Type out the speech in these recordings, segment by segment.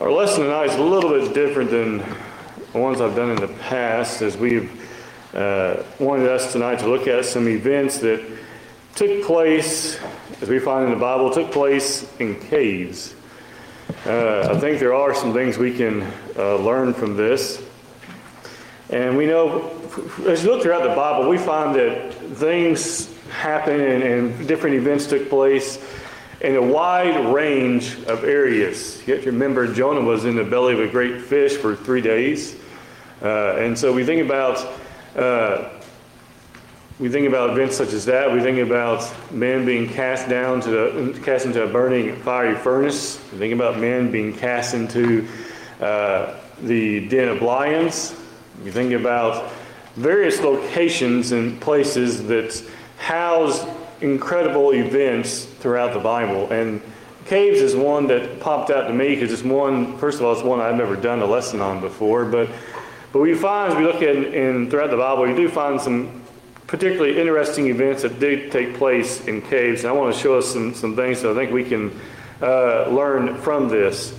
Our lesson tonight is a little bit different than the ones I've done in the past, as we've uh, wanted us tonight to look at some events that took place, as we find in the Bible, took place in caves. Uh, I think there are some things we can uh, learn from this. And we know, as you look throughout the Bible, we find that things happen and, and different events took place in a wide range of areas. You have to remember Jonah was in the belly of a great fish for three days. Uh, and so we think about uh, we think about events such as that. We think about men being cast down to the, cast into a burning fiery furnace. We think about men being cast into uh, the den of lions. We think about various locations and places that house incredible events throughout the Bible. And caves is one that popped out to me because it's one, first of all, it's one I've never done a lesson on before. But, but we find, as we look at in, throughout the Bible, we do find some particularly interesting events that did take place in caves. And I want to show us some, some things that I think we can uh, learn from this.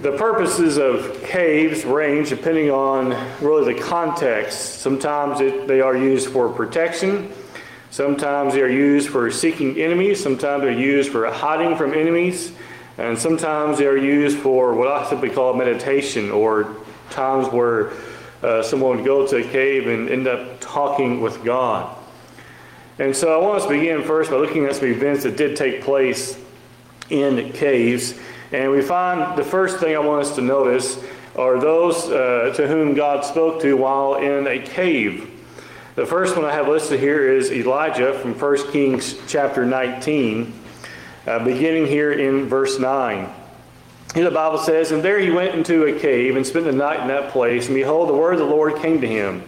The purposes of caves range depending on really the context. Sometimes it, they are used for protection. Sometimes they are used for seeking enemies, sometimes they're used for hiding from enemies, and sometimes they are used for what I simply call meditation or times where uh, someone would go to a cave and end up talking with God. And so I want us to begin first by looking at some events that did take place in caves. And we find the first thing I want us to notice are those uh, to whom God spoke to while in a cave. The first one I have listed here is Elijah from 1 Kings chapter 19, uh, beginning here in verse 9. Here the Bible says, And there he went into a cave and spent the night in that place. And behold, the word of the Lord came to him.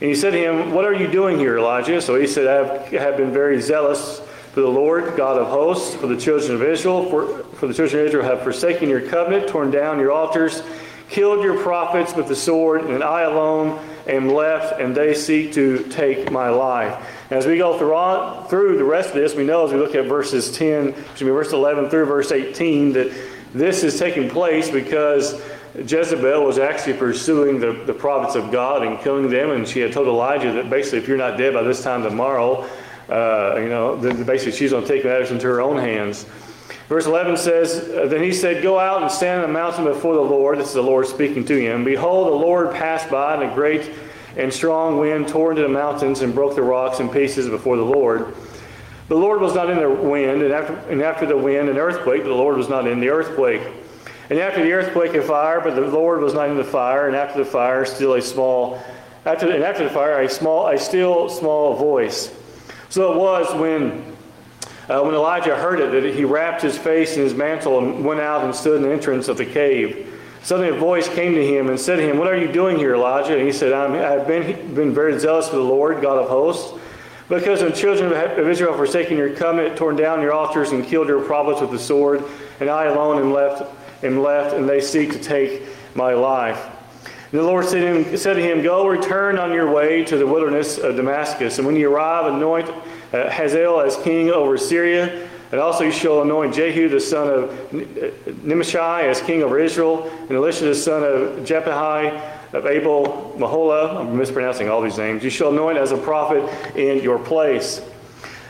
And he said to him, What are you doing here, Elijah? So he said, I have been very zealous for the Lord, God of hosts, for the children of Israel. For, for the children of Israel have forsaken your covenant, torn down your altars, killed your prophets with the sword, and I alone am left, and they seek to take my life. As we go through, through the rest of this, we know as we look at verses 10, excuse me, verse 11 through verse 18, that this is taking place because Jezebel was actually pursuing the, the prophets of God and killing them, and she had told Elijah that basically, if you're not dead by this time tomorrow, uh, you know, then basically she's going to take matters into her own hands. Verse 11 says, uh, Then he said, Go out and stand on the mountain before the Lord. This is the Lord speaking to him. Behold, the Lord passed by, and a great and strong wind tore into the mountains and broke the rocks in pieces before the Lord. The Lord was not in the wind, and after, and after the wind, an earthquake, but the Lord was not in the earthquake. And after the earthquake, a fire, but the Lord was not in the fire, and after the fire, still a small, after, and after the fire, a small, a still small voice. So it was when uh, when Elijah heard it, he wrapped his face in his mantle and went out and stood in the entrance of the cave. Suddenly a voice came to him and said to him, What are you doing here, Elijah? And he said, i have been, been very zealous for the Lord, God of hosts, because the children of Israel have forsaken your covenant, torn down your altars, and killed your prophets with the sword, and I alone am left, am left and they seek to take my life. And the Lord said to, him, said to him, Go, return on your way to the wilderness of Damascus, and when you arrive, anoint uh, Hazael as king over Syria. And also you shall anoint Jehu the son of Nimshi as king over Israel, and Elisha the son of Jephthah of Abel Mahola. I'm mispronouncing all these names. You shall anoint as a prophet in your place.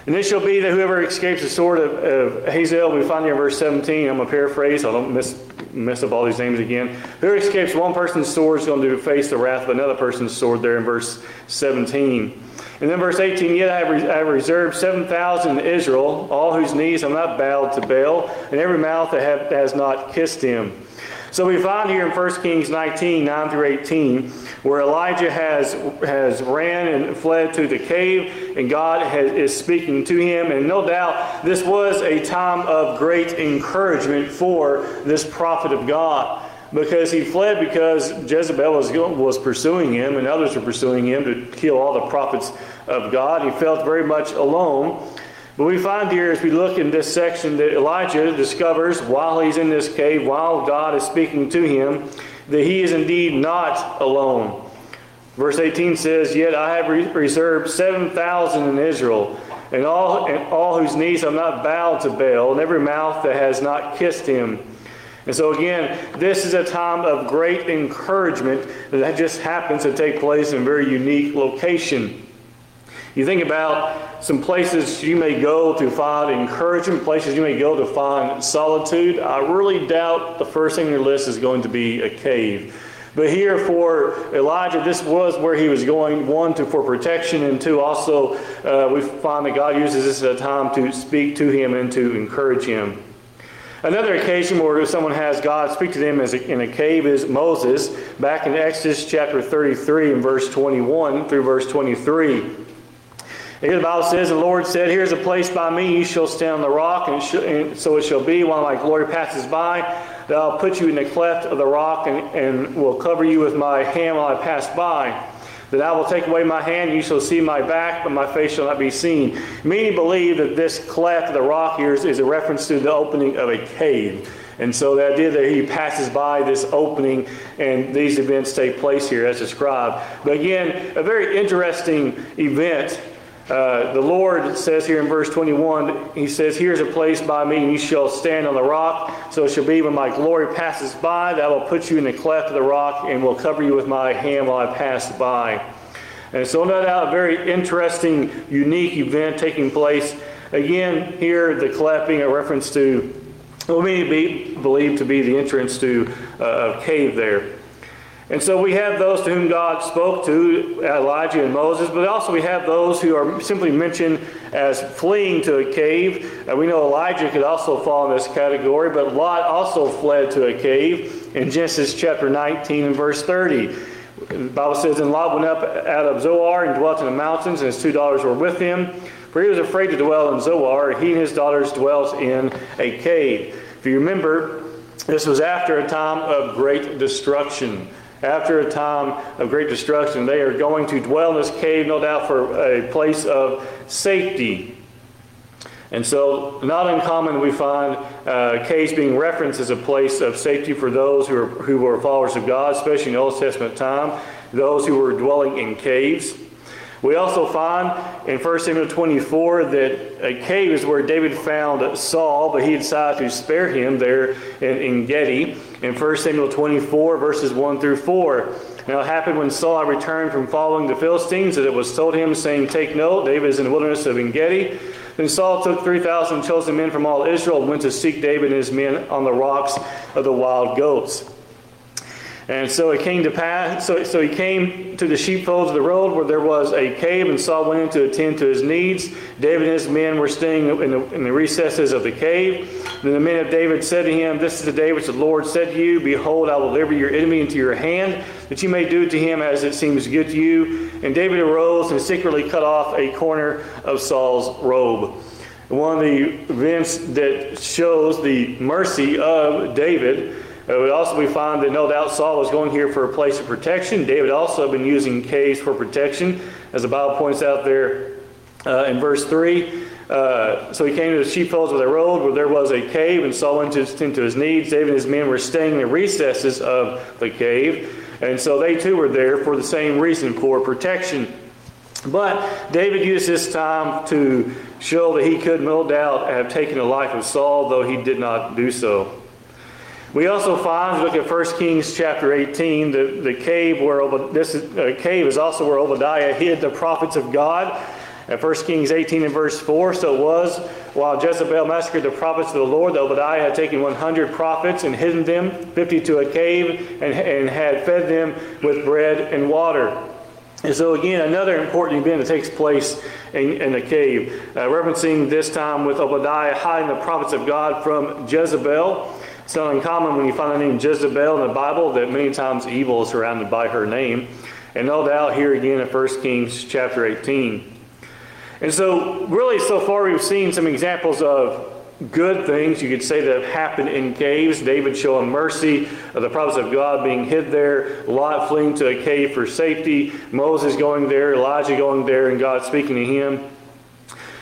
And it shall be that whoever escapes the sword of, of Hazael, we find here in verse 17, I'm going to paraphrase, so I don't miss, mess up all these names again. Whoever escapes one person's sword is going to face the wrath of another person's sword there in verse 17. And then verse 18, Yet I have, reserved 7,000 in Israel, all whose knees have not bowed to Baal, and every mouth that, have, has not kissed him. So we find here in 1 Kings 19, 9 through 18, where Elijah has, has ran and fled to the cave, and God has, is speaking to him. And no doubt this was a time of great encouragement for this prophet of God because he fled because Jezebel was, was pursuing him and others were pursuing him to kill all the prophets of God. He felt very much alone. But we find here, as we look in this section, that Elijah discovers while he's in this cave, while God is speaking to him, that he is indeed not alone. Verse 18 says, Yet I have reserved 7,000 in Israel, and all, and all whose knees have not bowed to Baal, and every mouth that has not kissed him. And so, again, this is a time of great encouragement that just happens to take place in a very unique location. You think about some places you may go to find encouragement, places you may go to find solitude. I really doubt the first thing on your list is going to be a cave. But here for Elijah, this was where he was going, one, to, for protection, and two, also uh, we find that God uses this as a time to speak to him and to encourage him. Another occasion where someone has God speak to them in a cave is Moses, back in Exodus chapter 33 and verse 21 through verse 23. Here the Bible says, The Lord said, Here's a place by me, you shall stand on the rock, and, sh- and so it shall be while my glory passes by, that I'll put you in the cleft of the rock and, and will cover you with my hand while I pass by that I will take away my hand, you shall see my back, but my face shall not be seen. Many believe that this cleft of the rock here is, is a reference to the opening of a cave. And so the idea that he passes by this opening and these events take place here as described. But again, a very interesting event uh, the Lord says here in verse 21, He says, Here's a place by me, and you shall stand on the rock. So it shall be when my glory passes by, that I will put you in the cleft of the rock, and will cover you with my hand while I pass by. And so, no doubt, a very interesting, unique event taking place. Again, here, the cleft being a reference to what many believe to be the entrance to uh, a cave there. And so we have those to whom God spoke to, Elijah and Moses, but also we have those who are simply mentioned as fleeing to a cave. Uh, we know Elijah could also fall in this category, but Lot also fled to a cave in Genesis chapter 19 and verse 30. The Bible says, And Lot went up out of Zoar and dwelt in the mountains, and his two daughters were with him. For he was afraid to dwell in Zoar, and he and his daughters dwelt in a cave. If you remember, this was after a time of great destruction after a time of great destruction. They are going to dwell in this cave, no doubt, for a place of safety. And so, not uncommon, we find uh, caves being referenced as a place of safety for those who are, who were followers of God, especially in the Old Testament time, those who were dwelling in caves. We also find in 1 Samuel 24 that a cave is where David found Saul, but he decided to spare him there in, in Gedi. In 1 Samuel 24, verses 1 through 4. Now it happened when Saul returned from following the Philistines that it was told him, saying, Take note, David is in the wilderness of Engedi. Then Saul took 3,000 chosen men from all Israel and went to seek David and his men on the rocks of the wild goats. And so it came to pass, so, so he came to the sheepfolds of the road where there was a cave, and Saul went in to attend to his needs. David and his men were staying in the, in the recesses of the cave. Then the men of David said to him, This is the day which the Lord said to you, Behold, I will deliver your enemy into your hand, that you may do to him as it seems good to you. And David arose and secretly cut off a corner of Saul's robe. One of the events that shows the mercy of David uh, we also we find that no doubt Saul was going here for a place of protection. David also had been using caves for protection, as the Bible points out there uh, in verse 3. Uh, so he came to the sheepfolds of the road where there was a cave, and Saul went to tend to his needs. David and his men were staying in the recesses of the cave, and so they too were there for the same reason, for protection. But David used this time to show that he could no doubt have taken the life of Saul, though he did not do so. We also find, look at 1 Kings chapter 18, the, the cave where this uh, cave is also where Obadiah hid the prophets of God. At 1 Kings 18 and verse 4, so it was while Jezebel massacred the prophets of the Lord, that Obadiah had taken 100 prophets and hidden them, 50 to a cave, and, and had fed them with bread and water. And so, again, another important event that takes place in, in the cave, uh, referencing this time with Obadiah hiding the prophets of God from Jezebel. It's not uncommon when you find the name Jezebel in the Bible that many times evil is surrounded by her name. And no doubt here again in 1 Kings chapter 18. And so, really, so far we've seen some examples of good things you could say that have happened in caves. David showing mercy, the prophets of God being hid there, Lot fleeing to a cave for safety, Moses going there, Elijah going there, and God speaking to him.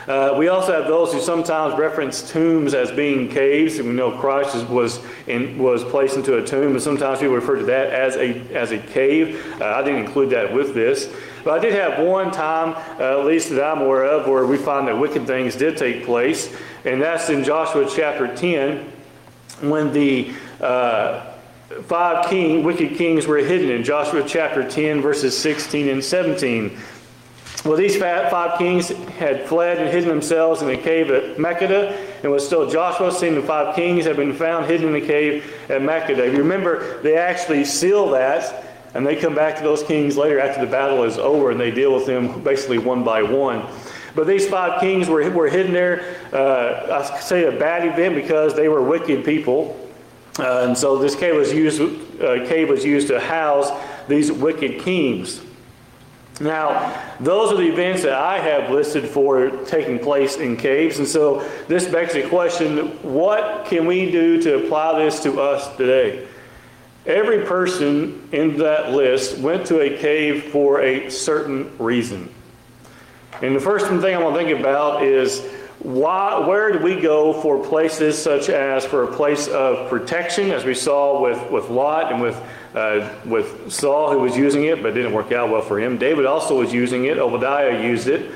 Uh, we also have those who sometimes reference tombs as being caves. We know Christ was in, was placed into a tomb, but sometimes people refer to that as a as a cave. Uh, I didn't include that with this, but I did have one time, uh, at least that I'm aware of, where we find that wicked things did take place, and that's in Joshua chapter 10. when the uh, five king, wicked kings were hidden in Joshua chapter 10, verses 16 and 17. Well, these five kings had fled and hidden themselves in the cave at Makkedah, and was still Joshua, seeing the five kings had been found hidden in the cave at. If you remember, they actually seal that, and they come back to those kings later after the battle is over, and they deal with them basically one by one. But these five kings were, were hidden there. Uh, I say a bad event because they were wicked people. Uh, and so this cave was used, uh, cave was used to house these wicked kings. Now, those are the events that I have listed for taking place in caves. And so this begs the question what can we do to apply this to us today? Every person in that list went to a cave for a certain reason. And the first thing I want to think about is why, where do we go for places such as for a place of protection, as we saw with, with Lot and with, uh, with Saul, who was using it, but didn't work out well for him. David also was using it, Obadiah used it.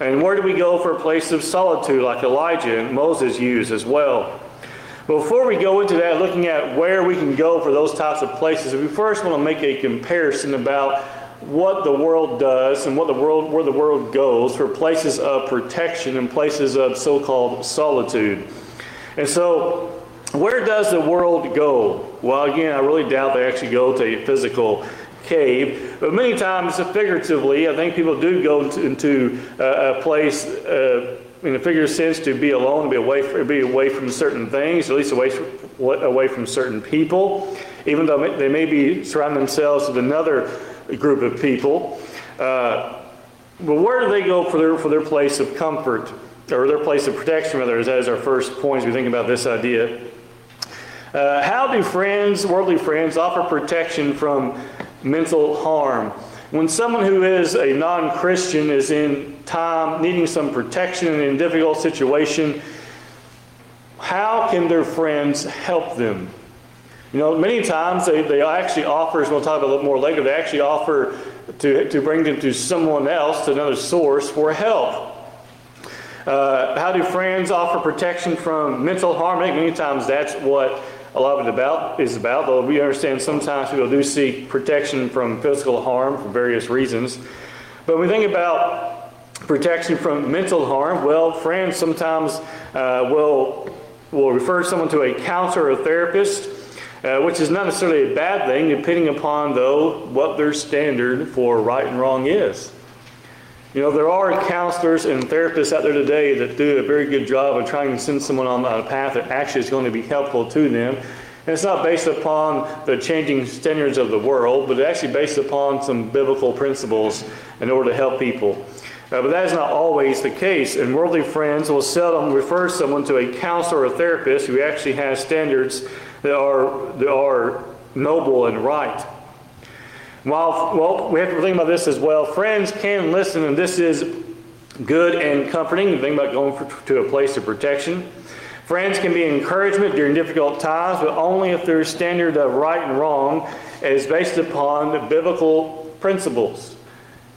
And where do we go for a place of solitude, like Elijah and Moses used as well? Before we go into that, looking at where we can go for those types of places, we first want to make a comparison about what the world does and what the world, where the world goes for places of protection and places of so-called solitude. And so, where does the world go? Well, again, I really doubt they actually go to a physical cave, but many times, figuratively, I think people do go into, into a place. Uh, in a figurative sense, to be alone, be away, from, be away from certain things, at least away from, away from certain people, even though they may be surrounding themselves with another group of people. Uh, but where do they go for their, for their place of comfort or their place of protection, rather, as our first point as we think about this idea? Uh, how do friends, worldly friends, offer protection from mental harm? When someone who is a non Christian is in time needing some protection in a difficult situation, how can their friends help them? You know, many times they, they actually offer, as we'll talk about a little more later, they actually offer to, to bring them to someone else, to another source for help. Uh, how do friends offer protection from mental harm? I think many times that's what a lot of it about is about, though we understand sometimes people do seek protection from physical harm for various reasons. But when we think about protection from mental harm, well, friends sometimes uh, will, will refer someone to a counselor or therapist uh, which is not necessarily a bad thing, depending upon, though, what their standard for right and wrong is. You know, there are counselors and therapists out there today that do a very good job of trying to send someone on a path that actually is going to be helpful to them. And it's not based upon the changing standards of the world, but it's actually based upon some biblical principles in order to help people. Uh, but that is not always the case, and worldly friends will seldom refer someone to a counselor or therapist who actually has standards that are, that are noble and right. While, well, we have to think about this as well. Friends can listen, and this is good and comforting. Think about going for, to a place of protection. Friends can be encouragement during difficult times, but only if their standard of right and wrong is based upon biblical principles.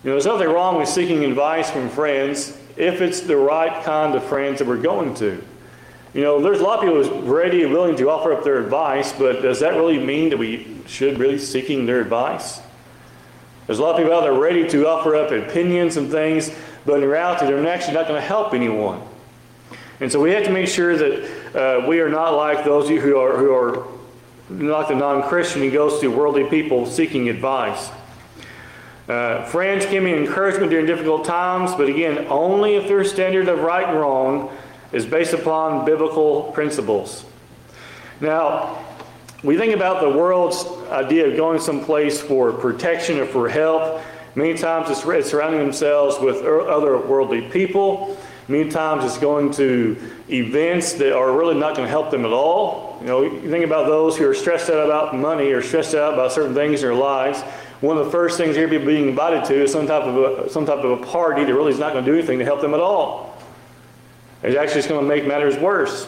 You know, there's nothing wrong with seeking advice from friends if it's the right kind of friends that we're going to. You know, there's a lot of people who's ready and willing to offer up their advice, but does that really mean that we should really seeking their advice? There's a lot of people out there ready to offer up opinions and things, but in reality, they're actually not going to help anyone. And so we have to make sure that uh, we are not like those who are who are like the non-Christian who goes to worldly people seeking advice. Uh, friends can be encouragement during difficult times, but again, only if their standard of right and wrong is based upon biblical principles. Now, we think about the world's idea of going someplace for protection or for help. Many times it's surrounding themselves with er, other worldly people. Many times it's going to events that are really not going to help them at all. You know, you think about those who are stressed out about money or stressed out about certain things in their lives. One of the first things they're being invited to is some type of a, some type of a party that really is not going to do anything to help them at all. It's actually just going to make matters worse.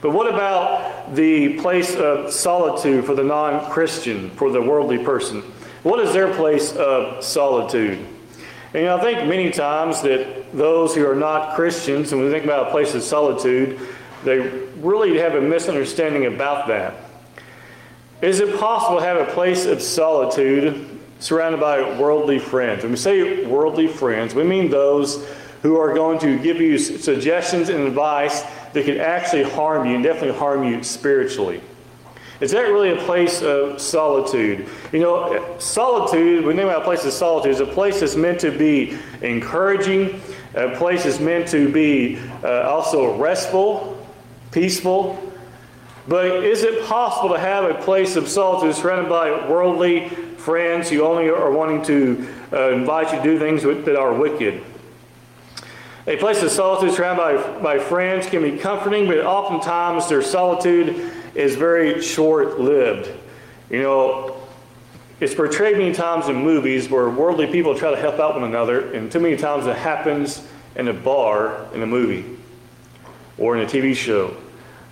But what about the place of solitude for the non Christian, for the worldly person? What is their place of solitude? And I think many times that those who are not Christians, when we think about a place of solitude, they really have a misunderstanding about that. Is it possible to have a place of solitude surrounded by worldly friends? When we say worldly friends, we mean those who are going to give you suggestions and advice that could actually harm you and definitely harm you spiritually. Is that really a place of solitude? You know, solitude, we think about a place of solitude, is a place that's meant to be encouraging, a place that's meant to be uh, also restful, peaceful. But is it possible to have a place of solitude surrounded by worldly friends who only are wanting to uh, invite you to do things that are wicked? A place of solitude surrounded by, by friends can be comforting, but oftentimes their solitude is very short lived. You know, it's portrayed many times in movies where worldly people try to help out one another, and too many times it happens in a bar in a movie or in a TV show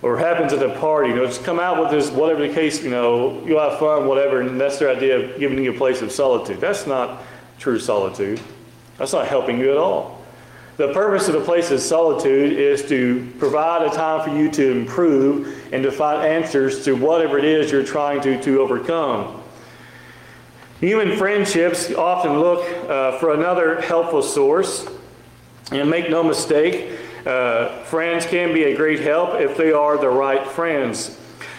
or happens at a party. You know, just come out with this, whatever the case, you know, you'll have fun, whatever, and that's their idea of giving you a place of solitude. That's not true solitude. That's not helping you at all. The purpose of a place of solitude is to provide a time for you to improve and to find answers to whatever it is you're trying to, to overcome. Human friendships often look uh, for another helpful source. And make no mistake, uh, friends can be a great help if they are the right friends.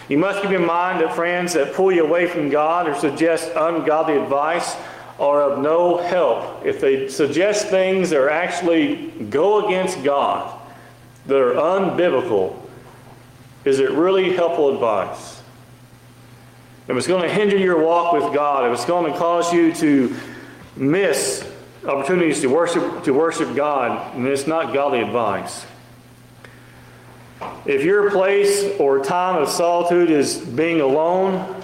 You must keep in mind that friends that pull you away from God or suggest ungodly advice are of no help. If they suggest things that are actually go against God, that are unbiblical, is it really helpful advice? If it's going to hinder your walk with God, if it's going to cause you to miss opportunities to worship to worship God, and it's not godly advice. If your place or time of solitude is being alone,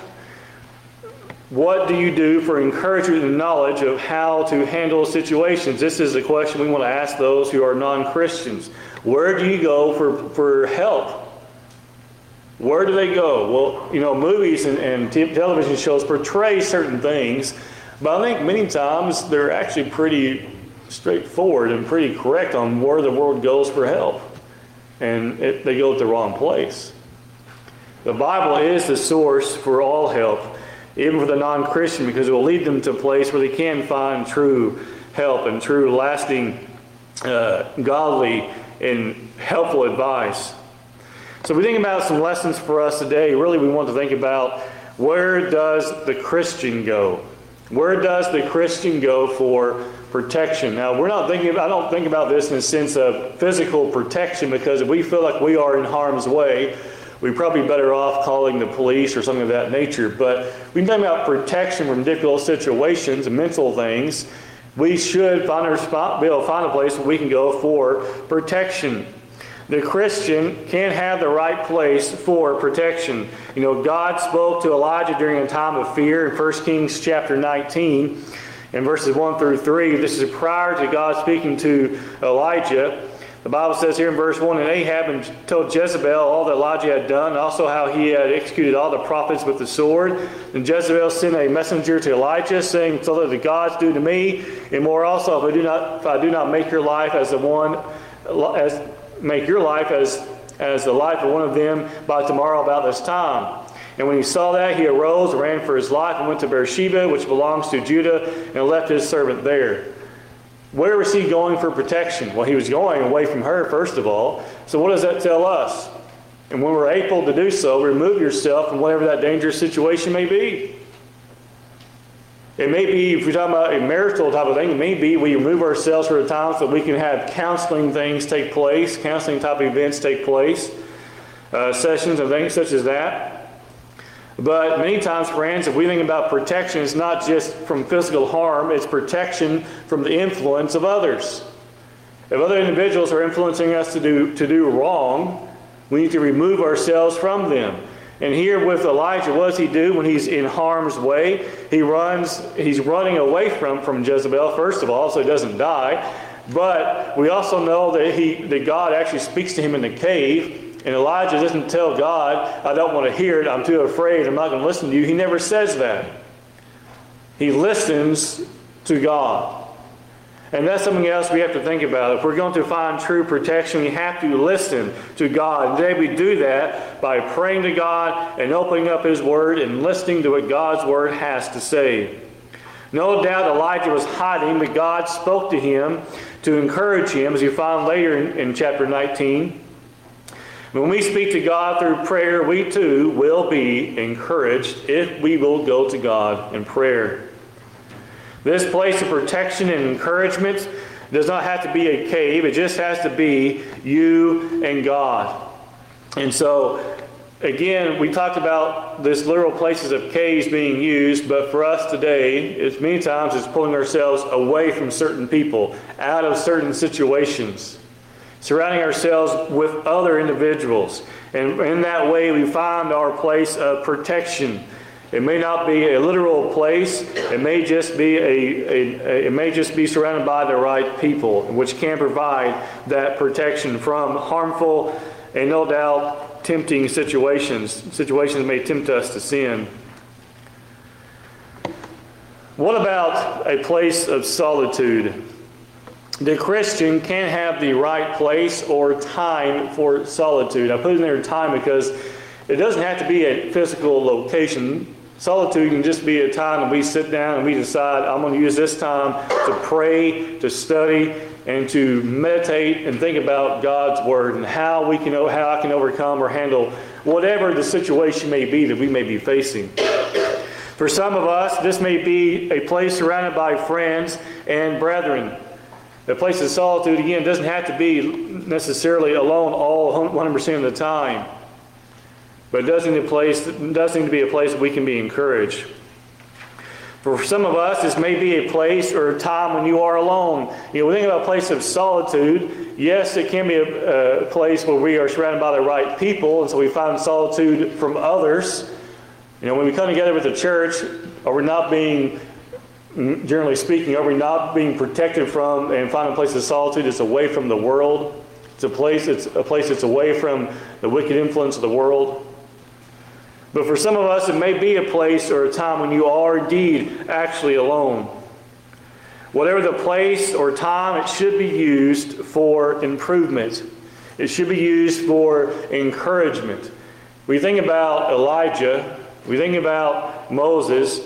what do you do for encouragement and knowledge of how to handle situations? This is a question we want to ask those who are non Christians. Where do you go for, for help? Where do they go? Well, you know, movies and, and t- television shows portray certain things, but I think many times they're actually pretty straightforward and pretty correct on where the world goes for help. And it, they go to the wrong place. The Bible is the source for all help even for the non Christian, because it will lead them to a place where they can find true help and true, lasting, uh, godly, and helpful advice. So, we think about some lessons for us today. Really, we want to think about where does the Christian go? Where does the Christian go for protection? Now, we're not thinking. about, I don't think about this in the sense of physical protection because if we feel like we are in harm's way, we're probably better off calling the police or something of that nature. But we talk about protection from difficult situations and mental things. We should find a spot, be able to find a place where we can go for protection. The Christian can have the right place for protection. You know, God spoke to Elijah during a time of fear in 1 Kings chapter 19 in verses 1 through 3. This is prior to God speaking to Elijah. The Bible says here in verse 1 And Ahab told Jezebel all that Elijah had done, also how he had executed all the prophets with the sword. And Jezebel sent a messenger to Elijah, saying, So that the gods do to me, and more also, if I do not, if I do not make your life as the one, as make your life as, as the life of one of them by tomorrow about this time. And when he saw that, he arose, ran for his life, and went to Beersheba, which belongs to Judah, and left his servant there. Where was he going for protection? Well, he was going away from her, first of all. So, what does that tell us? And when we're able to do so, remove yourself from whatever that dangerous situation may be. It may be, if we're talking about a marital type of thing, it may be we remove ourselves for a time so that we can have counseling things take place, counseling type events take place, uh, sessions and things such as that. But many times, friends, if we think about protection, it's not just from physical harm, it's protection from the influence of others. If other individuals are influencing us to do, to do wrong, we need to remove ourselves from them. And here with Elijah, what does he do when he's in harm's way? He runs, he's running away from, from Jezebel, first of all, so he doesn't die. But we also know that he that God actually speaks to him in the cave and Elijah doesn't tell God, I don't want to hear it, I'm too afraid, I'm not going to listen to you. He never says that. He listens to God. And that's something else we have to think about. If we're going to find true protection, we have to listen to God. And today we do that by praying to God and opening up His Word and listening to what God's Word has to say. No doubt Elijah was hiding, but God spoke to him to encourage him, as you find later in, in chapter 19. When we speak to God through prayer, we too will be encouraged if we will go to God in prayer. This place of protection and encouragement does not have to be a cave, it just has to be you and God. And so, again, we talked about this literal places of caves being used, but for us today, it's many times it's pulling ourselves away from certain people, out of certain situations, surrounding ourselves with other individuals. And in that way, we find our place of protection it may not be a literal place. It may just be a, a, a, it may just be surrounded by the right people, which can provide that protection from harmful and no doubt tempting situations. Situations may tempt us to sin. What about a place of solitude? The Christian can have the right place or time for solitude. I put in there time because it doesn't have to be a physical location. Solitude can just be a time that we sit down and we decide, I'm going to use this time to pray, to study, and to meditate and think about God's Word and how we can, how I can overcome or handle whatever the situation may be that we may be facing. For some of us, this may be a place surrounded by friends and brethren. A place of solitude, again, doesn't have to be necessarily alone all 100% of the time. But it does need, place, does need to be a place that we can be encouraged. For some of us, this may be a place or a time when you are alone. You know, we think about a place of solitude. Yes, it can be a, a place where we are surrounded by the right people, and so we find solitude from others. You know, when we come together with the church, are we not being, Mm, generally speaking, are we not being protected from and finding a place of solitude that's away from the world? It's a place, it's a place that's away from the wicked influence of the world. But for some of us, it may be a place or a time when you are indeed actually alone. Whatever the place or time, it should be used for improvement. It should be used for encouragement. We think about Elijah, we think about Moses,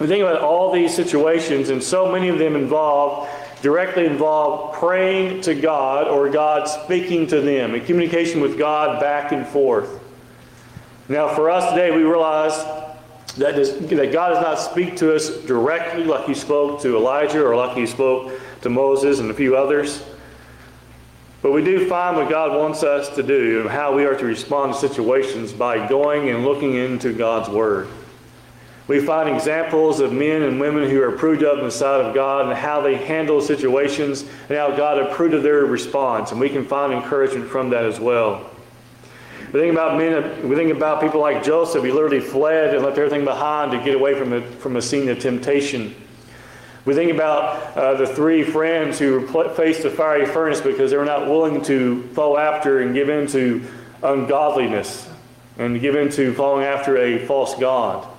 we think about all these situations, and so many of them involve directly involve praying to God or God speaking to them, in communication with God back and forth. Now, for us today, we realize that, that God does not speak to us directly like He spoke to Elijah or like He spoke to Moses and a few others. But we do find what God wants us to do and how we are to respond to situations by going and looking into God's Word. We find examples of men and women who are approved of in the sight of God and how they handle situations and how God approved of their response. And we can find encouragement from that as well. We think about men, we think about people like Joseph. He literally fled and left everything behind to get away from a, from a scene of temptation. We think about uh, the three friends who faced the fiery furnace because they were not willing to follow after and give in to ungodliness and give in to following after a false God.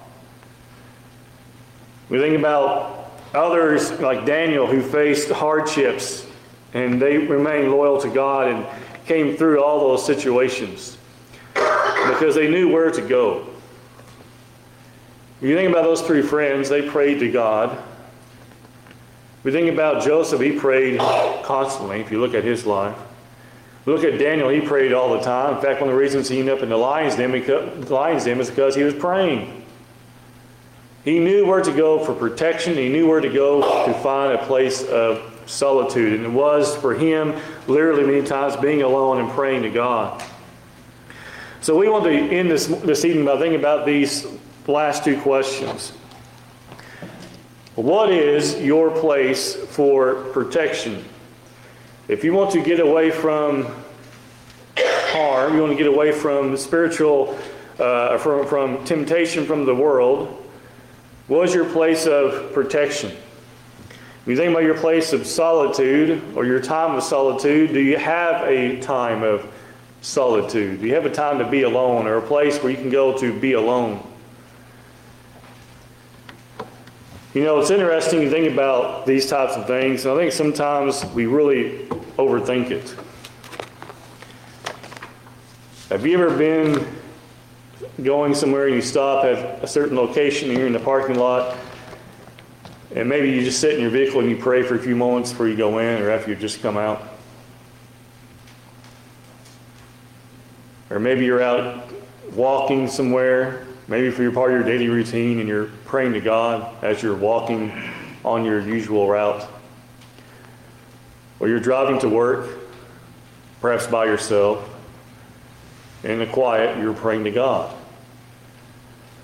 We think about others like Daniel who faced hardships and they remained loyal to God and came through all those situations because they knew where to go. If you think about those three friends, they prayed to God. We think about Joseph, he prayed constantly, if you look at his life. We look at Daniel, he prayed all the time. In fact, one of the reasons he ended up in the lion's den, lion's den is because he was praying. He knew where to go for protection. He knew where to go to find a place of solitude. And it was for him, literally many times, being alone and praying to God. So we want to end this, this evening by thinking about these last two questions. What is your place for protection? If you want to get away from harm, you want to get away from spiritual, uh, from, from temptation from the world, what is your place of protection? When you think about your place of solitude or your time of solitude, do you have a time of solitude? Do you have a time to be alone or a place where you can go to be alone? You know, it's interesting to think about these types of things. I think sometimes we really overthink it. Have you ever been going somewhere you stop at a certain location and you're in the parking lot and maybe you just sit in your vehicle and you pray for a few moments before you go in or after you just come out? Or maybe you're out walking somewhere, maybe for your part of your daily routine, and you're praying to God as you're walking on your usual route. Or you're driving to work, perhaps by yourself, in the quiet, you're praying to God.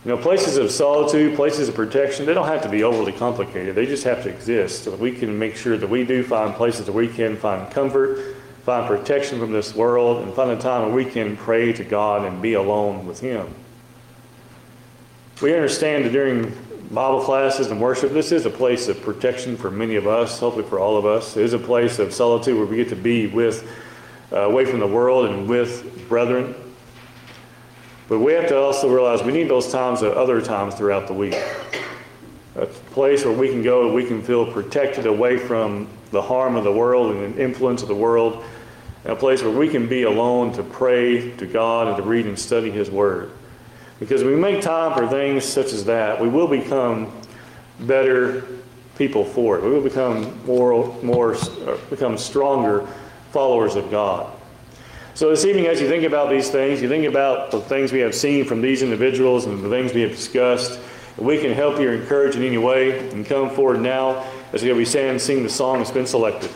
You know, places of solitude, places of protection, they don't have to be overly complicated. They just have to exist so we can make sure that we do find places that we can find comfort find protection from this world, and find a time when we can pray to God and be alone with Him. We understand that during Bible classes and worship, this is a place of protection for many of us, hopefully for all of us. It is a place of solitude where we get to be with, uh, away from the world and with brethren. But we have to also realize we need those times at other times throughout the week. A place where we can go we can feel protected away from the harm of the world and the influence of the world and a place where we can be alone to pray to God and to read and study His Word. Because we make time for things such as that, we will become better people for it. We will become more, more, become stronger followers of God. So this evening, as you think about these things, you think about the things we have seen from these individuals and the things we have discussed. We can help you or encourage in any way. And come forward now as we stand and sing the song that's been selected.